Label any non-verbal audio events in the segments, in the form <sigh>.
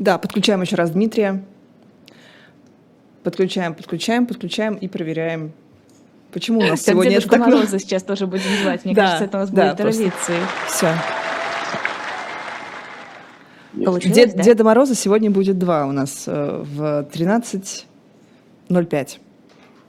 Да, подключаем еще раз Дмитрия. Подключаем, подключаем, подключаем и проверяем. Почему у нас как сегодня Дедушку так... Мороза сейчас тоже будем звать. Мне да, кажется, это у нас да, будет традицией. Все. Получилось, Дед, да? Деда Мороза сегодня будет два у нас э, в 13.05.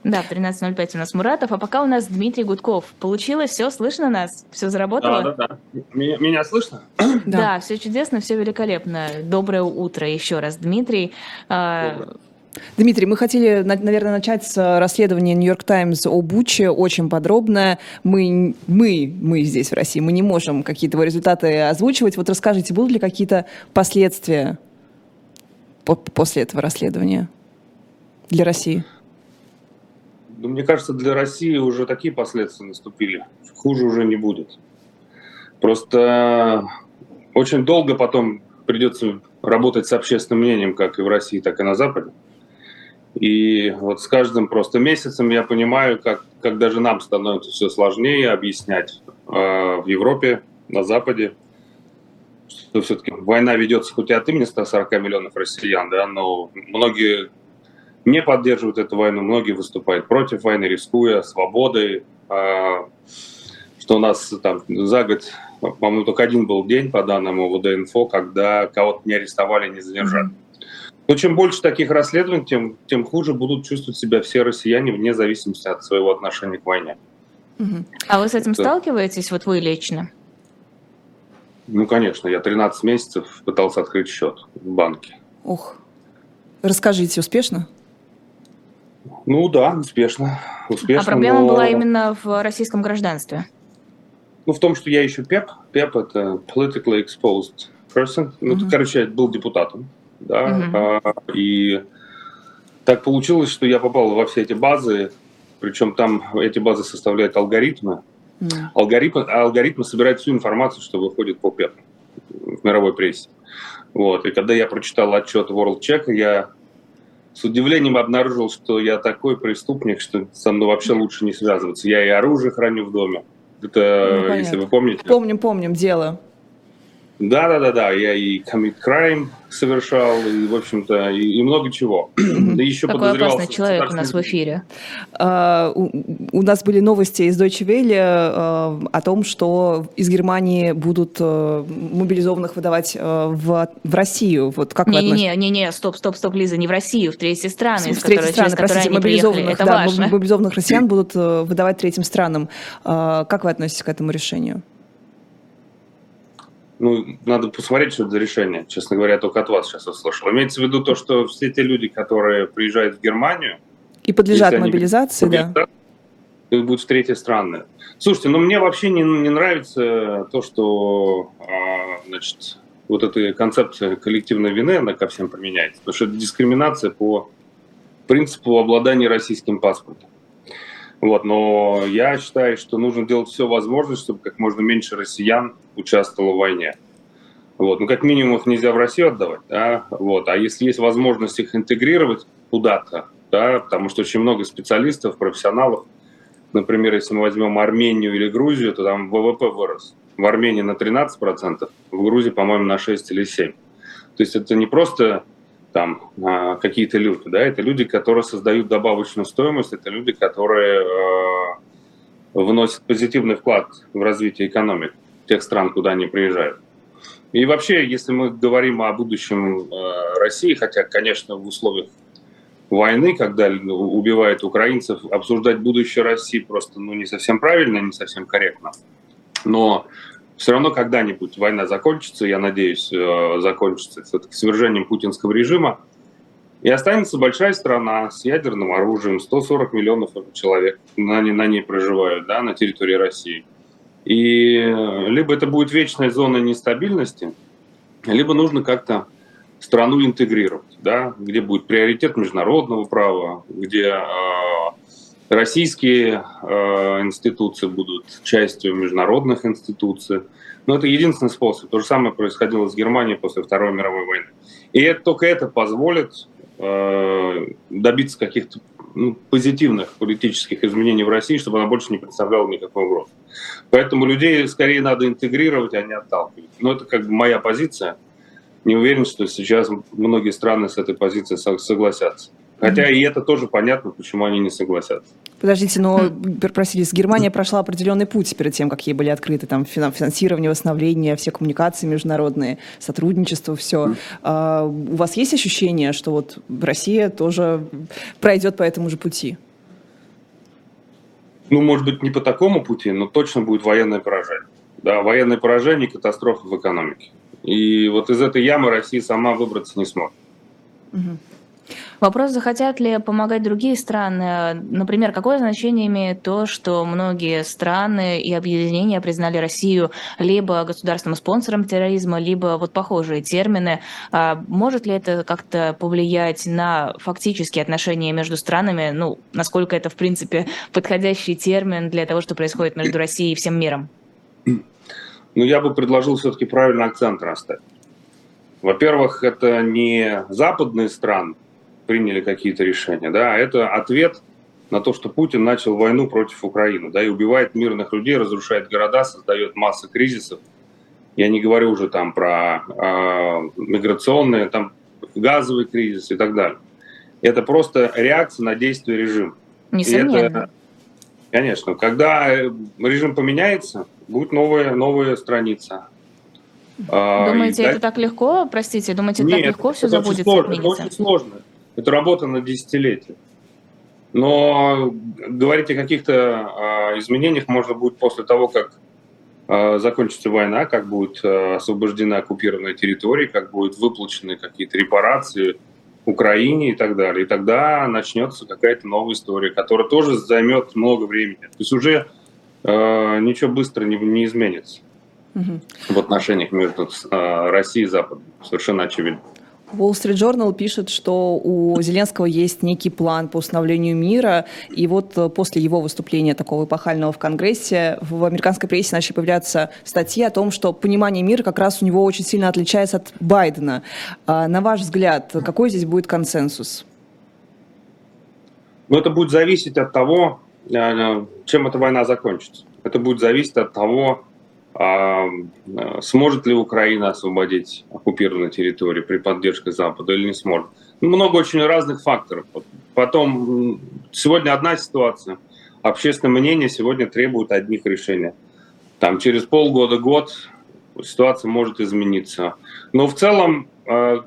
Да, в 13.05 у нас Муратов, а пока у нас Дмитрий Гудков. Получилось, все, слышно нас? Все заработало? Да, да, да. Меня, меня слышно? <clears throat> Да. да, все чудесно, все великолепно. Доброе утро еще раз, Дмитрий. А, Доброе. Дмитрий, мы хотели, наверное, начать с расследования Нью-Йорк Таймс о Буче очень подробно. Мы, мы, мы здесь в России, мы не можем какие-то его результаты озвучивать. Вот расскажите, будут ли какие-то последствия после этого расследования для России? Ну, мне кажется, для России уже такие последствия наступили. Хуже уже не будет. Просто очень долго потом придется работать с общественным мнением, как и в России, так и на Западе. И вот с каждым просто месяцем я понимаю, как, как даже нам становится все сложнее объяснять э, в Европе, на Западе, что все-таки война ведется хоть и от имени 140 миллионов россиян, да, но многие не поддерживают эту войну, многие выступают против войны, рискуя свободой, э, что у нас там за год, по-моему, только один был день, по данным УВД-инфо, когда кого-то не арестовали, не задержали. Но чем больше таких расследований, тем, тем хуже будут чувствовать себя все россияне вне зависимости от своего отношения к войне. А вы с этим Это... сталкиваетесь, вот вы лично? Ну, конечно, я 13 месяцев пытался открыть счет в банке. Ух. Расскажите, успешно? Ну да, успешно. успешно а проблема но... была именно в российском гражданстве? Ну, в том, что я еще ПЕП. ПЕП – это Politically Exposed Person. Ну, mm-hmm. короче, я был депутатом да, угу. и так получилось, что я попал во все эти базы, причем там эти базы составляют алгоритмы. Mm. Алгоритмы, а алгоритмы собирают всю информацию, что выходит по ПЕП в мировой прессе. Вот. И когда я прочитал отчет World Check, я с удивлением обнаружил, что я такой преступник, что со мной вообще лучше не связываться. Я и оружие храню в доме. Это, ну, если вы помните. Помним, помним, дело. Да, да, да, да. Я и commit crime совершал, и, в общем-то, и, и много чего. <clears throat> Да еще Какой опасный человек у нас в эфире. Uh, у, у нас были новости из Deutsche Welle uh, о том, что из Германии будут uh, мобилизованных выдавать в, в Россию. Вот как не, не, не, не, не, стоп, стоп, стоп, Лиза, не в Россию, в третьи страны, в, из третьи страны, простите, мобилизованных, Это да, важно. мобилизованных россиян будут выдавать третьим странам. Как вы относитесь к этому решению? Ну, надо посмотреть, что это за решение. Честно говоря, только от вас сейчас услышал. Имеется в виду то, что все те люди, которые приезжают в Германию... И подлежат мобилизации, они, да. Будут в третьи страны. Слушайте, ну мне вообще не, не нравится то, что а, значит, вот эта концепция коллективной вины, она ко всем применяется. Потому что это дискриминация по принципу обладания российским паспортом. Вот, но я считаю, что нужно делать все возможное, чтобы как можно меньше россиян участвовало в войне. Вот, ну, как минимум их нельзя в Россию отдавать, да, вот, а если есть возможность их интегрировать куда-то, да, потому что очень много специалистов, профессионалов, например, если мы возьмем Армению или Грузию, то там ВВП вырос. В Армении на 13%, в Грузии, по-моему, на 6 или 7. То есть это не просто там а, какие-то люди, да, это люди, которые создают добавочную стоимость, это люди, которые э, вносят позитивный вклад в развитие экономики тех стран, куда они приезжают. И вообще, если мы говорим о будущем э, России, хотя, конечно, в условиях войны, когда убивают украинцев, обсуждать будущее России просто ну, не совсем правильно, не совсем корректно. Но все равно когда-нибудь война закончится, я надеюсь, э, закончится все-таки свержением путинского режима, и останется большая страна с ядерным оружием, 140 миллионов человек на, на ней проживают, да, на территории России. И либо это будет вечная зона нестабильности, либо нужно как-то страну интегрировать, да, где будет приоритет международного права, где э, российские э, институции будут частью международных институций. Но это единственный способ. То же самое происходило с Германией после Второй мировой войны. И это, только это позволит э, добиться каких-то ну, позитивных политических изменений в России, чтобы она больше не представляла никакой угрозы. Поэтому людей скорее надо интегрировать, а не отталкивать. Но это как бы моя позиция. не уверен, что сейчас многие страны с этой позицией согласятся. Хотя и это тоже понятно, почему они не согласятся. Подождите, но, простите, Германия прошла определенный путь перед тем, как ей были открыты там финансирование, восстановление, все коммуникации международные, сотрудничество, все. А у вас есть ощущение, что вот Россия тоже пройдет по этому же пути? Ну, может быть, не по такому пути, но точно будет военное поражение. Да, военное поражение и катастрофа в экономике. И вот из этой ямы Россия сама выбраться не сможет. Угу. Вопрос, захотят ли помогать другие страны. Например, какое значение имеет то, что многие страны и объединения признали Россию либо государственным спонсором терроризма, либо вот похожие термины. А может ли это как-то повлиять на фактические отношения между странами? Ну, насколько это, в принципе, подходящий термин для того, что происходит между Россией и всем миром? Ну, я бы предложил все-таки правильный акцент расставить. Во-первых, это не западные страны, приняли какие-то решения. Да, это ответ на то, что Путин начал войну против Украины, да, и убивает мирных людей, разрушает города, создает массы кризисов. Я не говорю уже там про э, миграционные, там газовый кризис и так далее. Это просто реакция на действие режима. Несомненно. это, конечно, когда режим поменяется, будет новая, новая страница. А, думаете, и, это да? так легко? Простите, думаете, Нет, так легко все забудется? Сложно, это очень сложно. Это работа на десятилетия. Но говорить о каких-то э, изменениях можно будет после того, как э, закончится война, как будет э, освобождена оккупированная территория, как будут выплачены какие-то репарации Украине и так далее. И тогда начнется какая-то новая история, которая тоже займет много времени. То есть уже э, ничего быстро не, не изменится угу. в отношениях между э, Россией и Западом. Совершенно очевидно. Wall Street Journal пишет, что у Зеленского есть некий план по установлению мира, и вот э, после его выступления такого эпохального в Конгрессе в американской прессе начали появляться статьи о том, что понимание мира как раз у него очень сильно отличается от Байдена. А, на ваш взгляд, какой здесь будет консенсус? Ну, это будет зависеть от того, э, чем эта война закончится. Это будет зависеть от того, а, э, сможет ли Украина освободить оккупированную территорию при поддержке Запада или не сможет. Много очень разных факторов. Потом, сегодня одна ситуация. Общественное мнение сегодня требует одних решений. Там через полгода, год ситуация может измениться. Но в целом, э,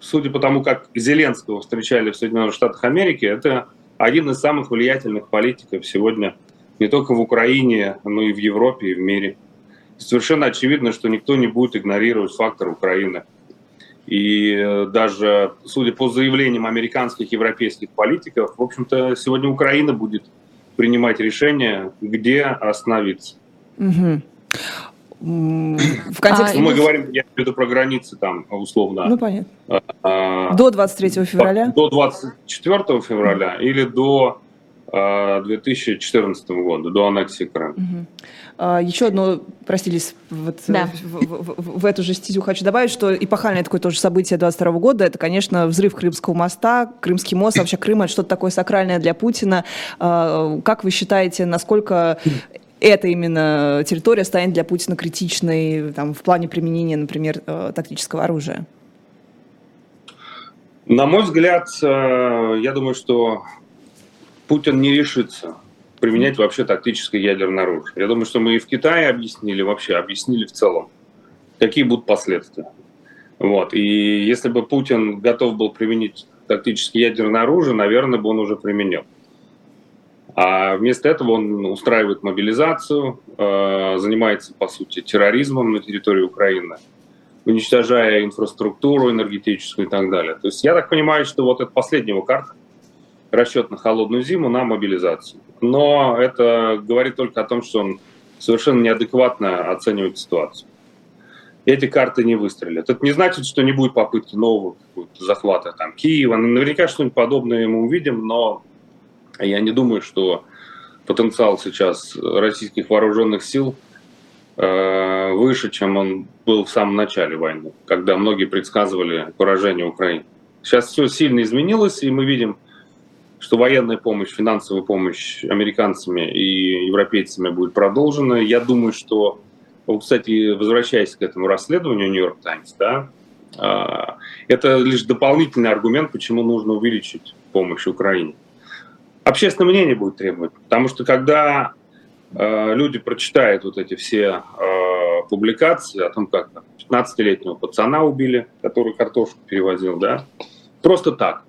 судя по тому, как Зеленского встречали в Соединенных Штатах Америки, это один из самых влиятельных политиков сегодня не только в Украине, но и в Европе, и в мире совершенно очевидно, что никто не будет игнорировать фактор Украины. И э, даже, судя по заявлениям американских и европейских политиков, в общем-то, сегодня Украина будет принимать решение, где остановиться. Угу. В контексте... А, Мы говорим, я имею в виду про границы там, условно. Ну, понятно. А, до 23 февраля? До 24 февраля или до 2014 года, до аннексии Крыма. Угу. А, еще одно, простите, вот да. в, в, в эту же стезю хочу добавить, что эпохальное такое тоже событие 22 года, это, конечно, взрыв Крымского моста, Крымский мост, вообще Крым это что-то такое сакральное для Путина. А, как вы считаете, насколько эта именно территория станет для Путина критичной там, в плане применения, например, э, тактического оружия? На мой взгляд, э, я думаю, что Путин не решится применять вообще тактическое ядерное оружие. Я думаю, что мы и в Китае объяснили, вообще объяснили в целом, какие будут последствия. Вот. И если бы Путин готов был применить тактическое ядерное оружие, наверное, бы он уже применил. А вместо этого он устраивает мобилизацию, э, занимается, по сути, терроризмом на территории Украины, уничтожая инфраструктуру энергетическую и так далее. То есть я так понимаю, что вот это последняя его карта, расчет на холодную зиму на мобилизацию. Но это говорит только о том, что он совершенно неадекватно оценивает ситуацию. Эти карты не выстрелят. Это не значит, что не будет попытки нового захвата там, Киева. Наверняка что-нибудь подобное мы увидим, но я не думаю, что потенциал сейчас российских вооруженных сил э, выше, чем он был в самом начале войны, когда многие предсказывали поражение Украины. Сейчас все сильно изменилось, и мы видим, что военная помощь, финансовая помощь американцами и европейцами будет продолжена. Я думаю, что, кстати, возвращаясь к этому расследованию Нью-Йорк Таймс, да, а, это лишь дополнительный аргумент, почему нужно увеличить помощь Украине. Общественное мнение будет требовать, потому что когда э, люди прочитают вот эти все э, публикации о том, как 15-летнего пацана убили, который картошку перевозил, да, просто так.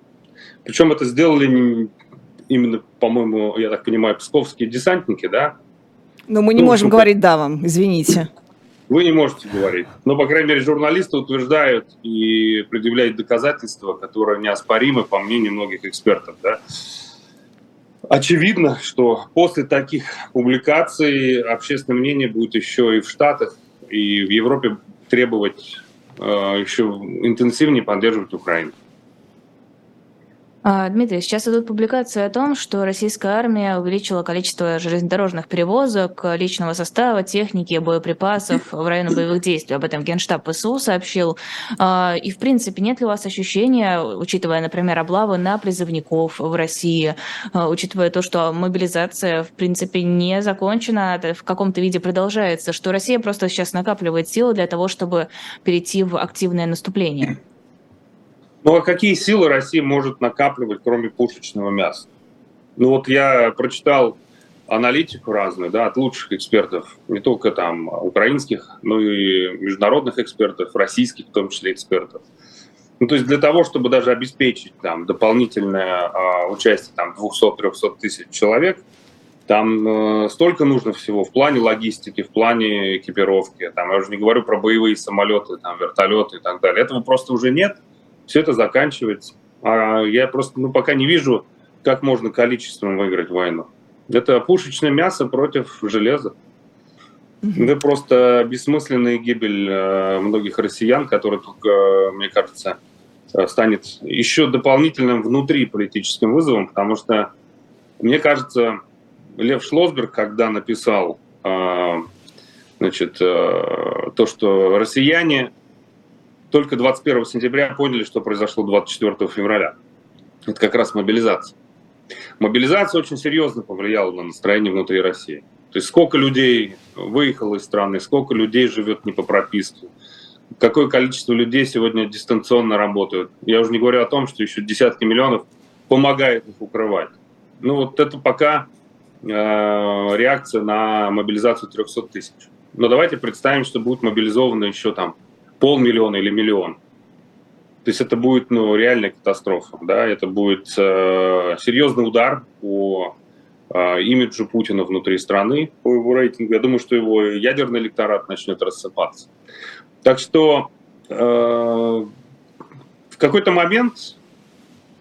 Причем это сделали именно, по-моему, я так понимаю, псковские десантники, да? Но мы не ну, можем говорить «да» вам, извините. Вы не можете говорить. Но, по крайней мере, журналисты утверждают и предъявляют доказательства, которые неоспоримы, по мнению многих экспертов. Да? Очевидно, что после таких публикаций общественное мнение будет еще и в Штатах, и в Европе требовать э, еще интенсивнее поддерживать Украину. А, Дмитрий, сейчас идут публикации о том, что российская армия увеличила количество железнодорожных перевозок, личного состава, техники, боеприпасов <laughs> в районе боевых действий. Об этом Генштаб ВСУ сообщил. А, и, в принципе, нет ли у вас ощущения, учитывая, например, облавы на призывников в России, а, учитывая то, что мобилизация, в принципе, не закончена, в каком-то виде продолжается, что Россия просто сейчас накапливает силы для того, чтобы перейти в активное наступление? Ну а какие силы Россия может накапливать, кроме пушечного мяса? Ну вот я прочитал аналитику разную, да, от лучших экспертов, не только там украинских, но и международных экспертов, российских в том числе экспертов. Ну, то есть для того, чтобы даже обеспечить там дополнительное а, участие там 200-300 тысяч человек, там э, столько нужно всего в плане логистики, в плане экипировки. Там, я уже не говорю про боевые самолеты, там, вертолеты и так далее. Этого просто уже нет все это заканчивается. А я просто ну, пока не вижу, как можно количеством выиграть войну. Это пушечное мясо против железа. Это просто бессмысленная гибель э, многих россиян, которая только, мне кажется, э, станет еще дополнительным внутри политическим вызовом, потому что, мне кажется, Лев Шлосберг, когда написал э, значит, то, что россияне только 21 сентября поняли, что произошло 24 февраля. Это как раз мобилизация. Мобилизация очень серьезно повлияла на настроение внутри России. То есть сколько людей выехало из страны, сколько людей живет не по прописке, какое количество людей сегодня дистанционно работают. Я уже не говорю о том, что еще десятки миллионов помогает их укрывать. Ну вот это пока э, реакция на мобилизацию 300 тысяч. Но давайте представим, что будет мобилизовано еще там полмиллиона или миллион. То есть это будет ну, реальная катастрофа, да, это будет э, серьезный удар по э, имиджу Путина внутри страны, по его рейтингу. Я думаю, что его ядерный электорат начнет рассыпаться. Так что э, в какой-то момент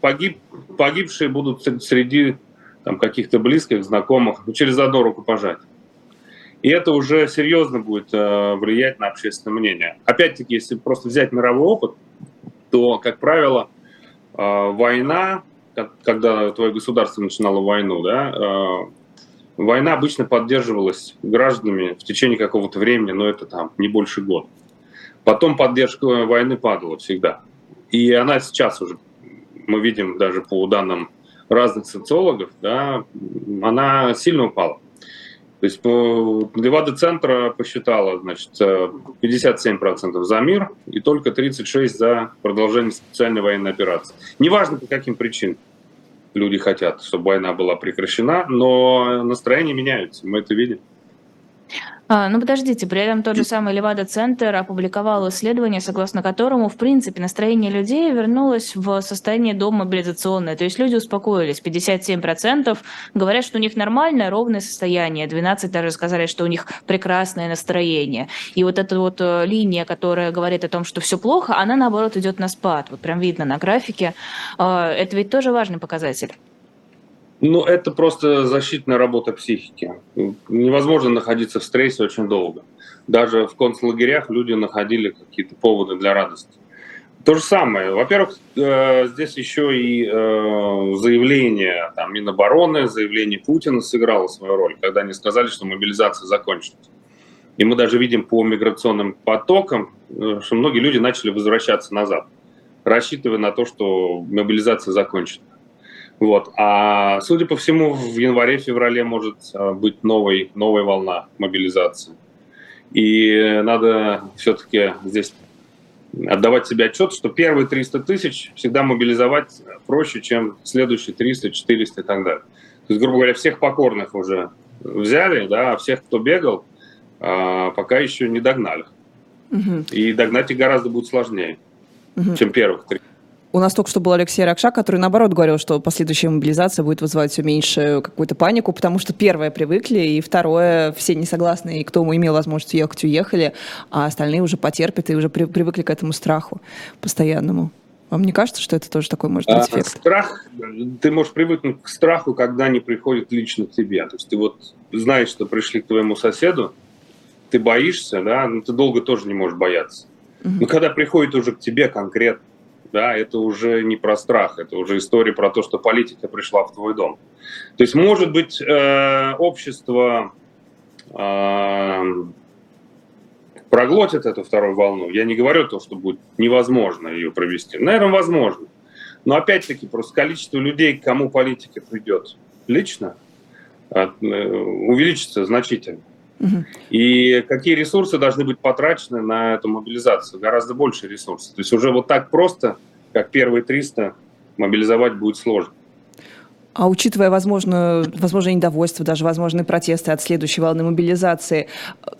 погиб, погибшие будут среди там, каких-то близких, знакомых, ну, через одно рукопожатие. И это уже серьезно будет э, влиять на общественное мнение. Опять-таки, если просто взять мировой опыт, то, как правило, э, война, когда твое государство начинало войну, да, э, война обычно поддерживалась гражданами в течение какого-то времени, но это там не больше года. Потом поддержка войны падала всегда. И она сейчас уже, мы видим даже по данным разных социологов, да, она сильно упала. То есть Левада-центра посчитала, значит, 57% за мир и только 36% за продолжение специальной военной операции. Неважно, по каким причинам люди хотят, чтобы война была прекращена, но настроения меняются, мы это видим. А, ну, подождите, при этом тот же самый Левада-центр опубликовал исследование, согласно которому, в принципе, настроение людей вернулось в состояние домобилизационное. То есть люди успокоились. 57% говорят, что у них нормальное, ровное состояние. 12 даже сказали, что у них прекрасное настроение. И вот эта вот э, линия, которая говорит о том, что все плохо, она, наоборот, идет на спад. Вот прям видно на графике. А, это ведь тоже важный показатель. Ну, это просто защитная работа психики. Невозможно находиться в стрессе очень долго. Даже в концлагерях люди находили какие-то поводы для радости. То же самое. Во-первых, э, здесь еще и э, заявление там, Минобороны, заявление Путина сыграло свою роль, когда они сказали, что мобилизация закончится. И мы даже видим по миграционным потокам, э, что многие люди начали возвращаться назад, рассчитывая на то, что мобилизация закончится. Вот. А судя по всему, в январе-феврале может а, быть новый, новая волна мобилизации. И надо все-таки здесь отдавать себе отчет, что первые 300 тысяч всегда мобилизовать проще, чем следующие 300, 400 и так далее. То есть, грубо говоря, всех покорных уже взяли, да, а всех, кто бегал, а, пока еще не догнали. Угу. И догнать их гораздо будет сложнее, угу. чем первых 300. У нас только что был Алексей Ракша, который, наоборот, говорил, что последующая мобилизация будет вызывать все меньше какую-то панику, потому что, первое, привыкли, и второе, все не согласны, и кто имел возможность уехать, уехали, а остальные уже потерпят и уже при, привыкли к этому страху постоянному. Вам не кажется, что это тоже такой может быть а, эффект? А, страх, ты можешь привыкнуть к страху, когда они приходят лично к тебе. То есть ты вот знаешь, что пришли к твоему соседу, ты боишься, да, но ты долго тоже не можешь бояться. Угу. Но когда приходит уже к тебе конкретно, да, это уже не про страх, это уже история про то, что политика пришла в твой дом. То есть, может быть, э, общество э, проглотит эту вторую волну. Я не говорю то, что будет невозможно ее провести. Наверное, возможно. Но опять-таки, просто количество людей, к кому политика придет лично, э, увеличится значительно. И какие ресурсы должны быть потрачены на эту мобилизацию? Гораздо больше ресурсов. То есть уже вот так просто, как первые 300, мобилизовать будет сложно. А учитывая возможную, возможное недовольство, даже возможные протесты от следующей волны мобилизации,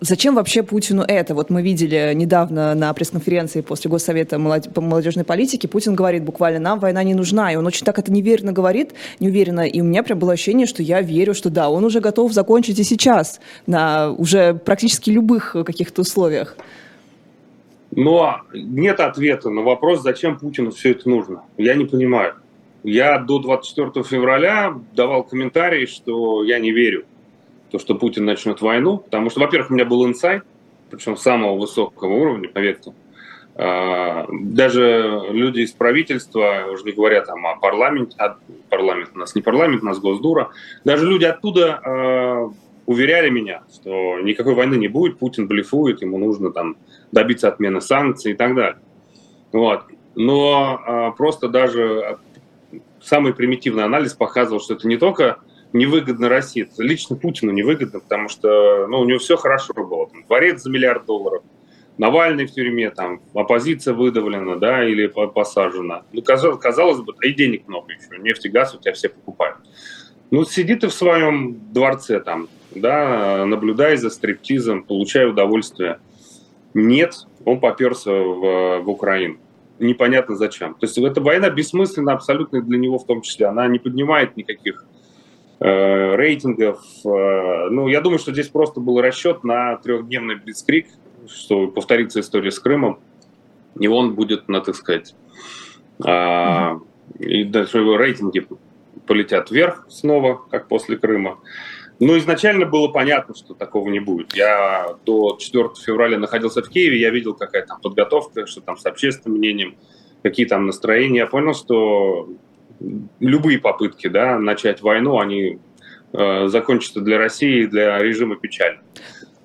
зачем вообще Путину это? Вот мы видели недавно на пресс-конференции после Госсовета по молодежной политике, Путин говорит буквально, нам война не нужна, и он очень так это неверно говорит, неуверенно, и у меня прям было ощущение, что я верю, что да, он уже готов закончить и сейчас, на уже практически любых каких-то условиях. Но нет ответа на вопрос, зачем Путину все это нужно. Я не понимаю. Я до 24 февраля давал комментарий, что я не верю то, что Путин начнет войну, потому что, во-первых, у меня был инсайт, причем самого высокого уровня, поверьте. А, даже люди из правительства, уже не говоря там о парламенте, а парламент у нас не парламент, у нас Госдура, даже люди оттуда а, уверяли меня, что никакой войны не будет, Путин блефует, ему нужно там добиться отмены санкций и так далее. Вот. Но а, просто даже самый примитивный анализ показывал, что это не только невыгодно России, это лично Путину невыгодно, потому что ну, у него все хорошо было. Там, дворец за миллиард долларов, Навальный в тюрьме, там, оппозиция выдавлена, да, или посажена. Ну, казалось, казалось бы, и денег много еще, нефть и газ у тебя все покупают. Ну, сиди ты в своем дворце там, да, наблюдай за стриптизом, получай удовольствие. Нет, он поперся в, в Украину непонятно зачем. То есть эта война бессмысленна абсолютно для него в том числе. Она не поднимает никаких э, рейтингов. Э, ну, я думаю, что здесь просто был расчет на трехдневный блицкрик, что повторится история с Крымом, и он будет, на так сказать, э, и дальше его рейтинги полетят вверх снова, как после Крыма. Но изначально было понятно, что такого не будет. Я до 4 февраля находился в Киеве, я видел, какая там подготовка, что там с общественным мнением, какие там настроения. Я понял, что любые попытки да, начать войну, они э, закончатся для России и для режима печально.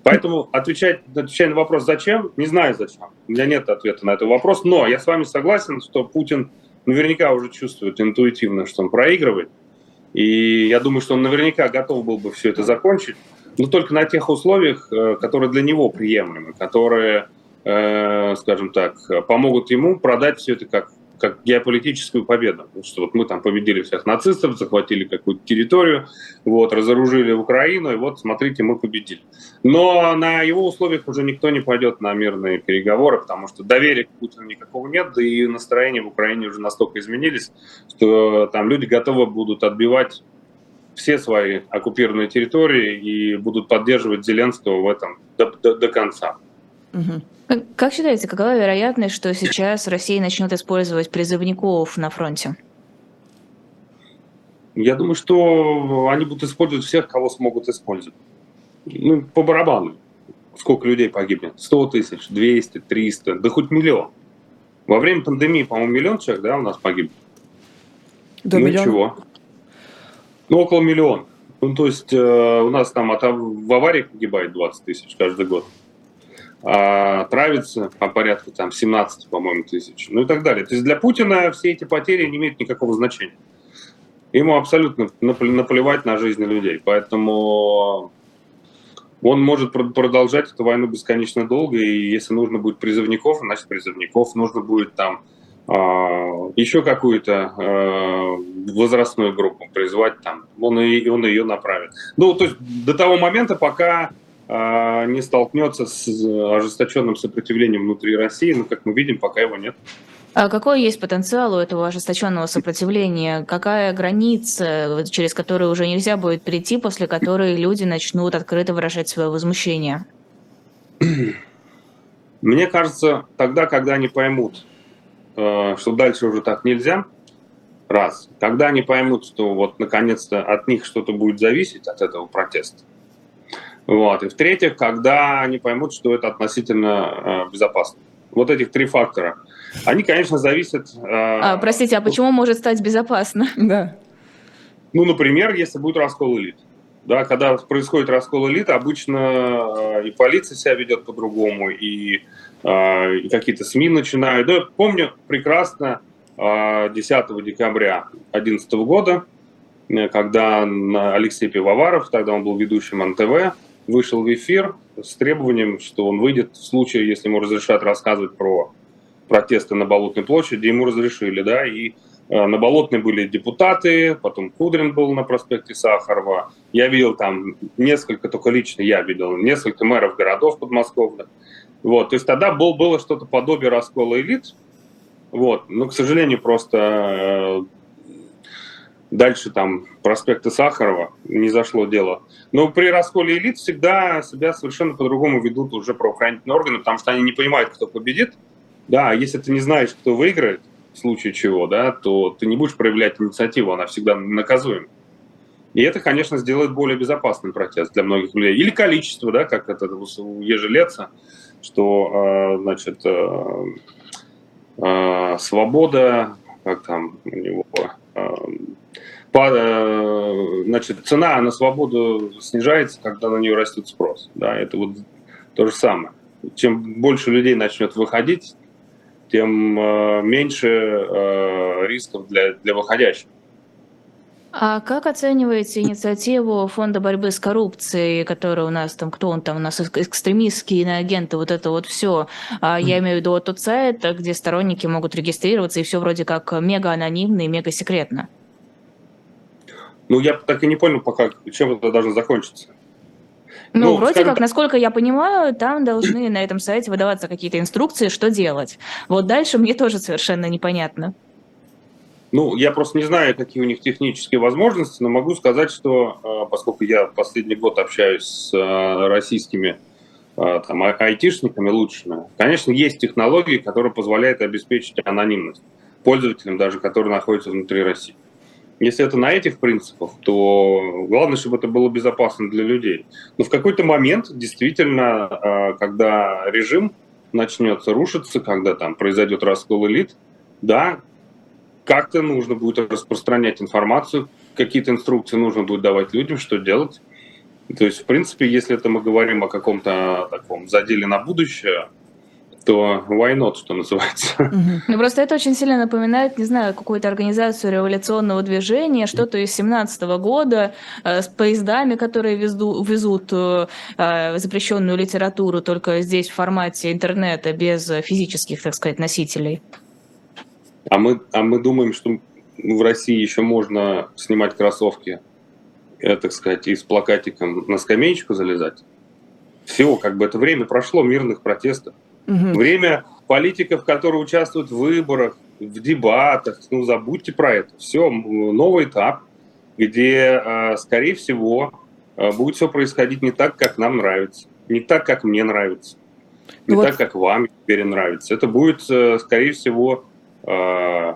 Поэтому отвечать, отвечая на вопрос «зачем?», не знаю зачем. У меня нет ответа на этот вопрос, но я с вами согласен, что Путин наверняка уже чувствует интуитивно, что он проигрывает. И я думаю, что он наверняка готов был бы все это закончить, но только на тех условиях, э, которые для него приемлемы, которые, э, скажем так, помогут ему продать все это как как геополитическую победу. Что вот мы там победили всех нацистов, захватили какую-то территорию, вот, разоружили Украину, и вот, смотрите, мы победили. Но на его условиях уже никто не пойдет на мирные переговоры, потому что доверия к Путину никакого нет, да и настроения в Украине уже настолько изменились, что там люди готовы будут отбивать все свои оккупированные территории и будут поддерживать Зеленского в этом до, до, до конца. Угу. Как считаете, какова вероятность, что сейчас Россия начнет использовать призывников на фронте? Я думаю, что они будут использовать всех, кого смогут использовать. Ну, по барабану. Сколько людей погибнет? 100 тысяч, 200, 300, да хоть миллион. Во время пандемии, по-моему, миллион человек, да, у нас погиб? Да, ну, миллион. чего? Ну, около миллиона. Ну, то есть э, у нас там от, в аварии погибает 20 тысяч каждый год а травится по порядку там 17, по-моему, тысяч, ну и так далее. То есть для Путина все эти потери не имеют никакого значения. Ему абсолютно наплевать на жизни людей. Поэтому он может продолжать эту войну бесконечно долго, и если нужно будет призывников, значит призывников, нужно будет там а, еще какую-то а, возрастную группу призвать там, он, и, он ее направит. Ну, то есть до того момента, пока не столкнется с ожесточенным сопротивлением внутри России, ну, как мы видим, пока его нет. А какой есть потенциал у этого ожесточенного сопротивления? Какая граница, через которую уже нельзя будет перейти, после которой люди начнут открыто выражать свое возмущение? Мне кажется, тогда, когда они поймут, Э, что дальше уже так нельзя, раз. Когда они поймут, что вот наконец-то от них что-то будет зависеть, от этого протеста. Вот. И в-третьих, когда они поймут, что это относительно э, безопасно. Вот этих три фактора. Они, конечно, зависят... Э, а, простите, а почему может стать безопасно? <laughs> Да. Ну, например, если будет раскол элит. Да, когда происходит раскол элит, обычно э, и полиция себя ведет по-другому, и а, и какие-то СМИ начинают. Да, помню прекрасно 10 а, декабря 2011 года, э, когда Алексей Пивоваров, тогда он был ведущим НТВ, вышел в эфир с требованием, что он выйдет в случае, если ему разрешат рассказывать про протесты на Болотной площади, ему разрешили, да, и э, на Болотной были депутаты, потом Кудрин был на проспекте Сахарова. Я видел там несколько, только лично я видел, несколько мэров городов подмосковных. Вот, то есть тогда был, было что-то подобие раскола элит, вот, но, к сожалению, просто э, дальше там проспекта Сахарова не зашло дело. Но при расколе элит всегда себя совершенно по-другому ведут уже правоохранительные органы, потому что они не понимают, кто победит. Да, а если ты не знаешь, кто выиграет, в случае чего, да, то ты не будешь проявлять инициативу, она всегда наказуема. И это, конечно, сделает более безопасным протест для многих людей. Или количество, да, как это у Ежелеца что, э, значит, э, э, свобода, как там у него, значит, цена на свободу снижается, когда на нее растет спрос. Да, это вот то же самое. Чем больше людей начнет выходить, тем меньше рисков для, для выходящих. А как оцениваете инициативу Фонда борьбы с коррупцией, который у нас там, кто он там, у нас экстремистские иноагенты, вот это вот все. А, я имею в виду вот тот сайт, где сторонники могут регистрироваться, и все вроде как мега анонимно и мега секретно. Ну, я так и не понял пока, чем это должно закончиться. Ну, ну вроде как, насколько я понимаю, там должны на этом сайте выдаваться какие-то инструкции, что делать. Вот дальше мне тоже совершенно непонятно. Ну, я просто не знаю, какие у них технические возможности, но могу сказать, что э, поскольку я последний год общаюсь с э, российскими э, там, а, айтишниками лучшими, конечно, есть технологии, которые позволяют обеспечить анонимность пользователям, даже которые находятся внутри России. Если это на этих принципах, то главное, чтобы это было безопасно для людей. Но в какой-то момент, действительно, когда режим начнется рушиться, когда там произойдет раскол элит, да, как-то нужно будет распространять информацию, какие-то инструкции нужно будет давать людям, что делать. То есть, в принципе, если это мы говорим о каком-то таком заделе на будущее, то why not, что называется. <laughs> Ну, просто это очень сильно напоминает, не знаю, какую-то организацию революционного движения, что-то из 17 года э, с поездами, которые везду, везут э, э, запрещенную литературу, только здесь в формате интернета, без физических, так сказать, носителей. А мы, а мы думаем, что в России еще можно снимать кроссовки, э, так сказать, и с плакатиком на скамеечку залезать. Все, как бы это время прошло мирных протестов. Угу. Время политиков, которые участвуют в выборах, в дебатах. Ну, забудьте про это. Все, новый этап, где, э, скорее всего, э, будет все происходить не так, как нам нравится, не так, как мне нравится, не вот. так, как вам теперь нравится. Это будет, скорее всего, э,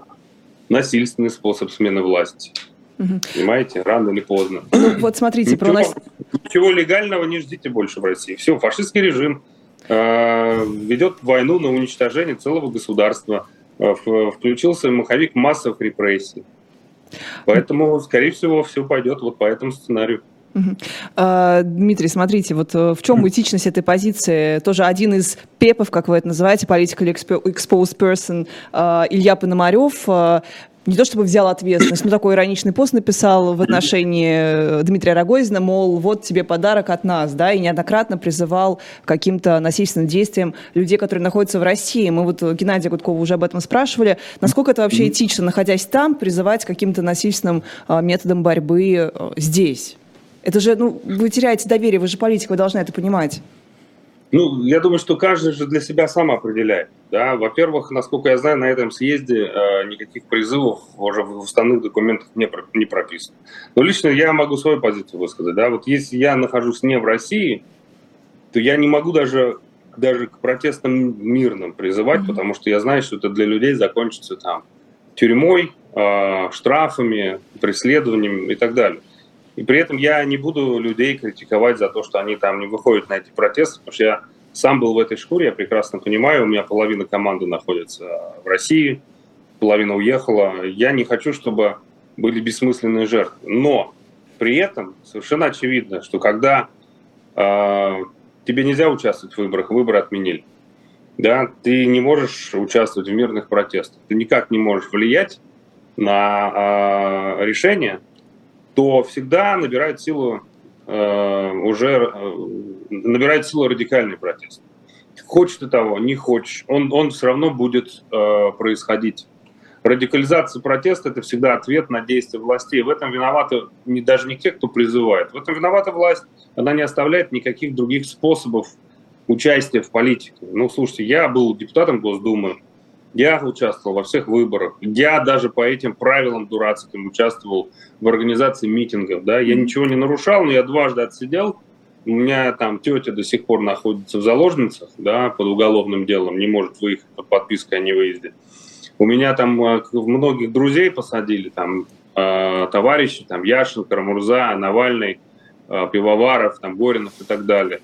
насильственный способ смены власти. Угу. Понимаете, рано или поздно. Ну, вот смотрите, ничего, про нас... ничего легального не ждите больше в России. Все, фашистский режим э, ведет войну на уничтожение целого государства. Э, включился маховик массовых репрессий. Поэтому, скорее всего, все пойдет вот по этому сценарию. А, Дмитрий, смотрите, вот э, в чем этичность этой позиции? Тоже один из ПЕПов, как вы это называете, Political Exposed Person, Илья Пономарев, не то чтобы взял ответственность, но такой ироничный пост написал в отношении э, Дмитрия Рогозина, мол, вот тебе подарок от нас, да, и неоднократно призывал к каким-то насильственным действиям людей, которые находятся в России. Мы вот Геннадия Гудкова уже об этом спрашивали. Насколько это вообще этично, находясь там, призывать к каким-то насильственным а, методам борьбы э, здесь? Это же, ну, вы теряете доверие, вы же политик, вы должны это понимать. Ну, я думаю, что каждый же для себя сам определяет. Да? Во-первых, насколько я знаю, на этом съезде э, никаких призывов уже в уставных документах не, не прописано. Но лично я могу свою позицию высказать. Да? Вот если я нахожусь не в России, то я не могу даже, даже к протестам мирным призывать, mm-hmm. потому что я знаю, что это для людей закончится там тюрьмой, э, штрафами, преследованием и так далее. И при этом я не буду людей критиковать за то, что они там не выходят на эти протесты, потому что я сам был в этой шкуре, я прекрасно понимаю, у меня половина команды находится в России, половина уехала. Я не хочу, чтобы были бессмысленные жертвы. Но при этом совершенно очевидно, что когда э, тебе нельзя участвовать в выборах, выборы отменили, да, ты не можешь участвовать в мирных протестах, ты никак не можешь влиять на э, решение, то всегда набирает силу э, уже э, набирает силу радикальный протест. Хочешь ты того, не хочешь, он, он все равно будет э, происходить. Радикализация протеста – это всегда ответ на действия властей. В этом виноваты не, даже не те, кто призывает. В этом виновата власть. Она не оставляет никаких других способов участия в политике. Ну, слушайте, я был депутатом Госдумы, я участвовал во всех выборах. Я даже по этим правилам дурацким участвовал в организации митингов. Да? Я ничего не нарушал, но я дважды отсидел. У меня там тетя до сих пор находится в заложницах да, под уголовным делом, не может выехать под подпиской о невыезде. У меня там э, многих друзей посадили, там э, товарищи, там Яшин, Карамурза, Навальный, э, Пивоваров, там Горинов и так далее.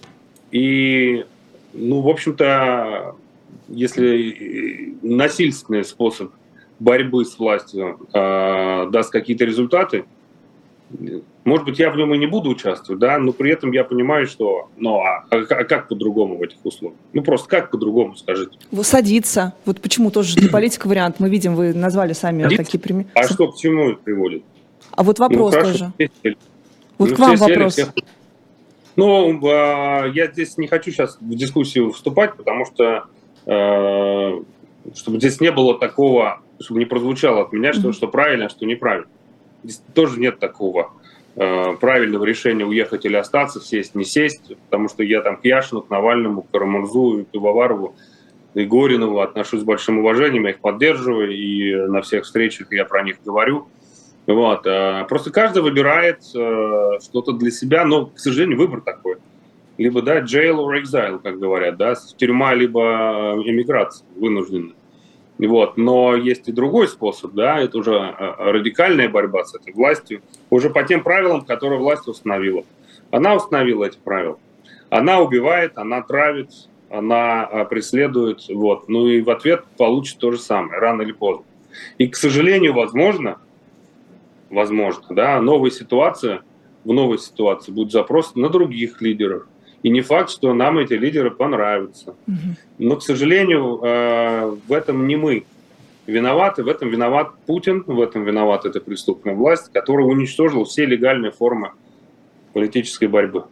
И, ну, в общем-то, если насильственный способ борьбы с властью э, даст какие-то результаты, может быть, я в нем и не буду участвовать, да, но при этом я понимаю, что, ну, а, а, а как по-другому в этих условиях? Ну, просто как по-другому, скажите? Садиться. Вот почему тоже для политика вариант. Мы видим, вы назвали сами Садиться? такие примеры. А что к чему это приводит? А вот вопрос ну, тоже. Вот ну, к вам вопрос. Сели, всех... Ну, э, я здесь не хочу сейчас в дискуссию вступать, потому что Э, чтобы здесь не было такого, чтобы не прозвучало от меня, что, что правильно, что неправильно. Здесь тоже нет такого э, правильного решения уехать или остаться, сесть, не сесть, потому что я там к Яшину, к Навальному, к Карамурзу, к Пивоварову и Горинову отношусь с большим уважением, я их поддерживаю, и на всех встречах я про них говорю. Вот. Э, просто каждый выбирает э, что-то для себя, но, к сожалению, выбор такой либо да, jail or exile, как говорят, да, тюрьма либо эмиграция вынужденная. Вот. Но есть и другой способ, да, это уже а, радикальная борьба с этой властью, уже по тем правилам, которые власть установила. Она установила эти правила. Она убивает, она травит, она а, преследует, вот. Ну и в ответ получит то же самое, рано или поздно. И, к сожалению, возможно, возможно, да, новая ситуация, в новой ситуации будет запрос на других лидеров, и не факт, что нам эти лидеры понравятся. Но, к сожалению, э, в этом не мы виноваты. В этом виноват Путин, в этом виноват эта преступная власть, которая уничтожила все легальные формы политической борьбы.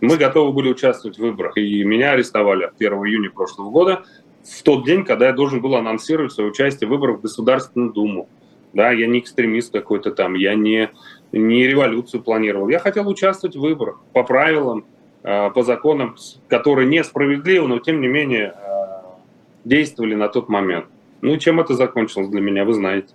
Мы готовы были участвовать в выборах, и меня арестовали 1 июня прошлого года, в тот день, когда я должен был анонсировать свое участие в выборах в Государственную Думу. Да, я не экстремист какой-то там, я не, не революцию планировал. Я хотел участвовать в выборах по правилам, по законам, которые несправедливы, но тем не менее э, действовали на тот момент. Ну, чем это закончилось для меня, вы знаете.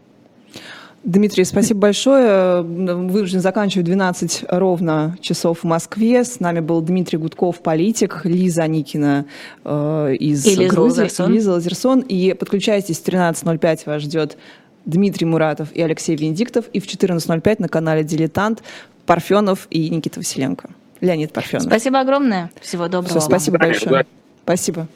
Дмитрий, спасибо большое. Вынужден заканчивать 12 ровно часов в Москве. С нами был Дмитрий Гудков, политик, Лиза Никина э, из и Лиза Грузии, Лазерсон. Лиза Лазерсон. И подключайтесь, в 13.05 вас ждет Дмитрий Муратов и Алексей Венедиктов. И в 14.05 на канале «Дилетант» Парфенов и Никита Василенко. Леонид Парфенов. Спасибо огромное. Всего доброго. Все, спасибо большое. Спасибо.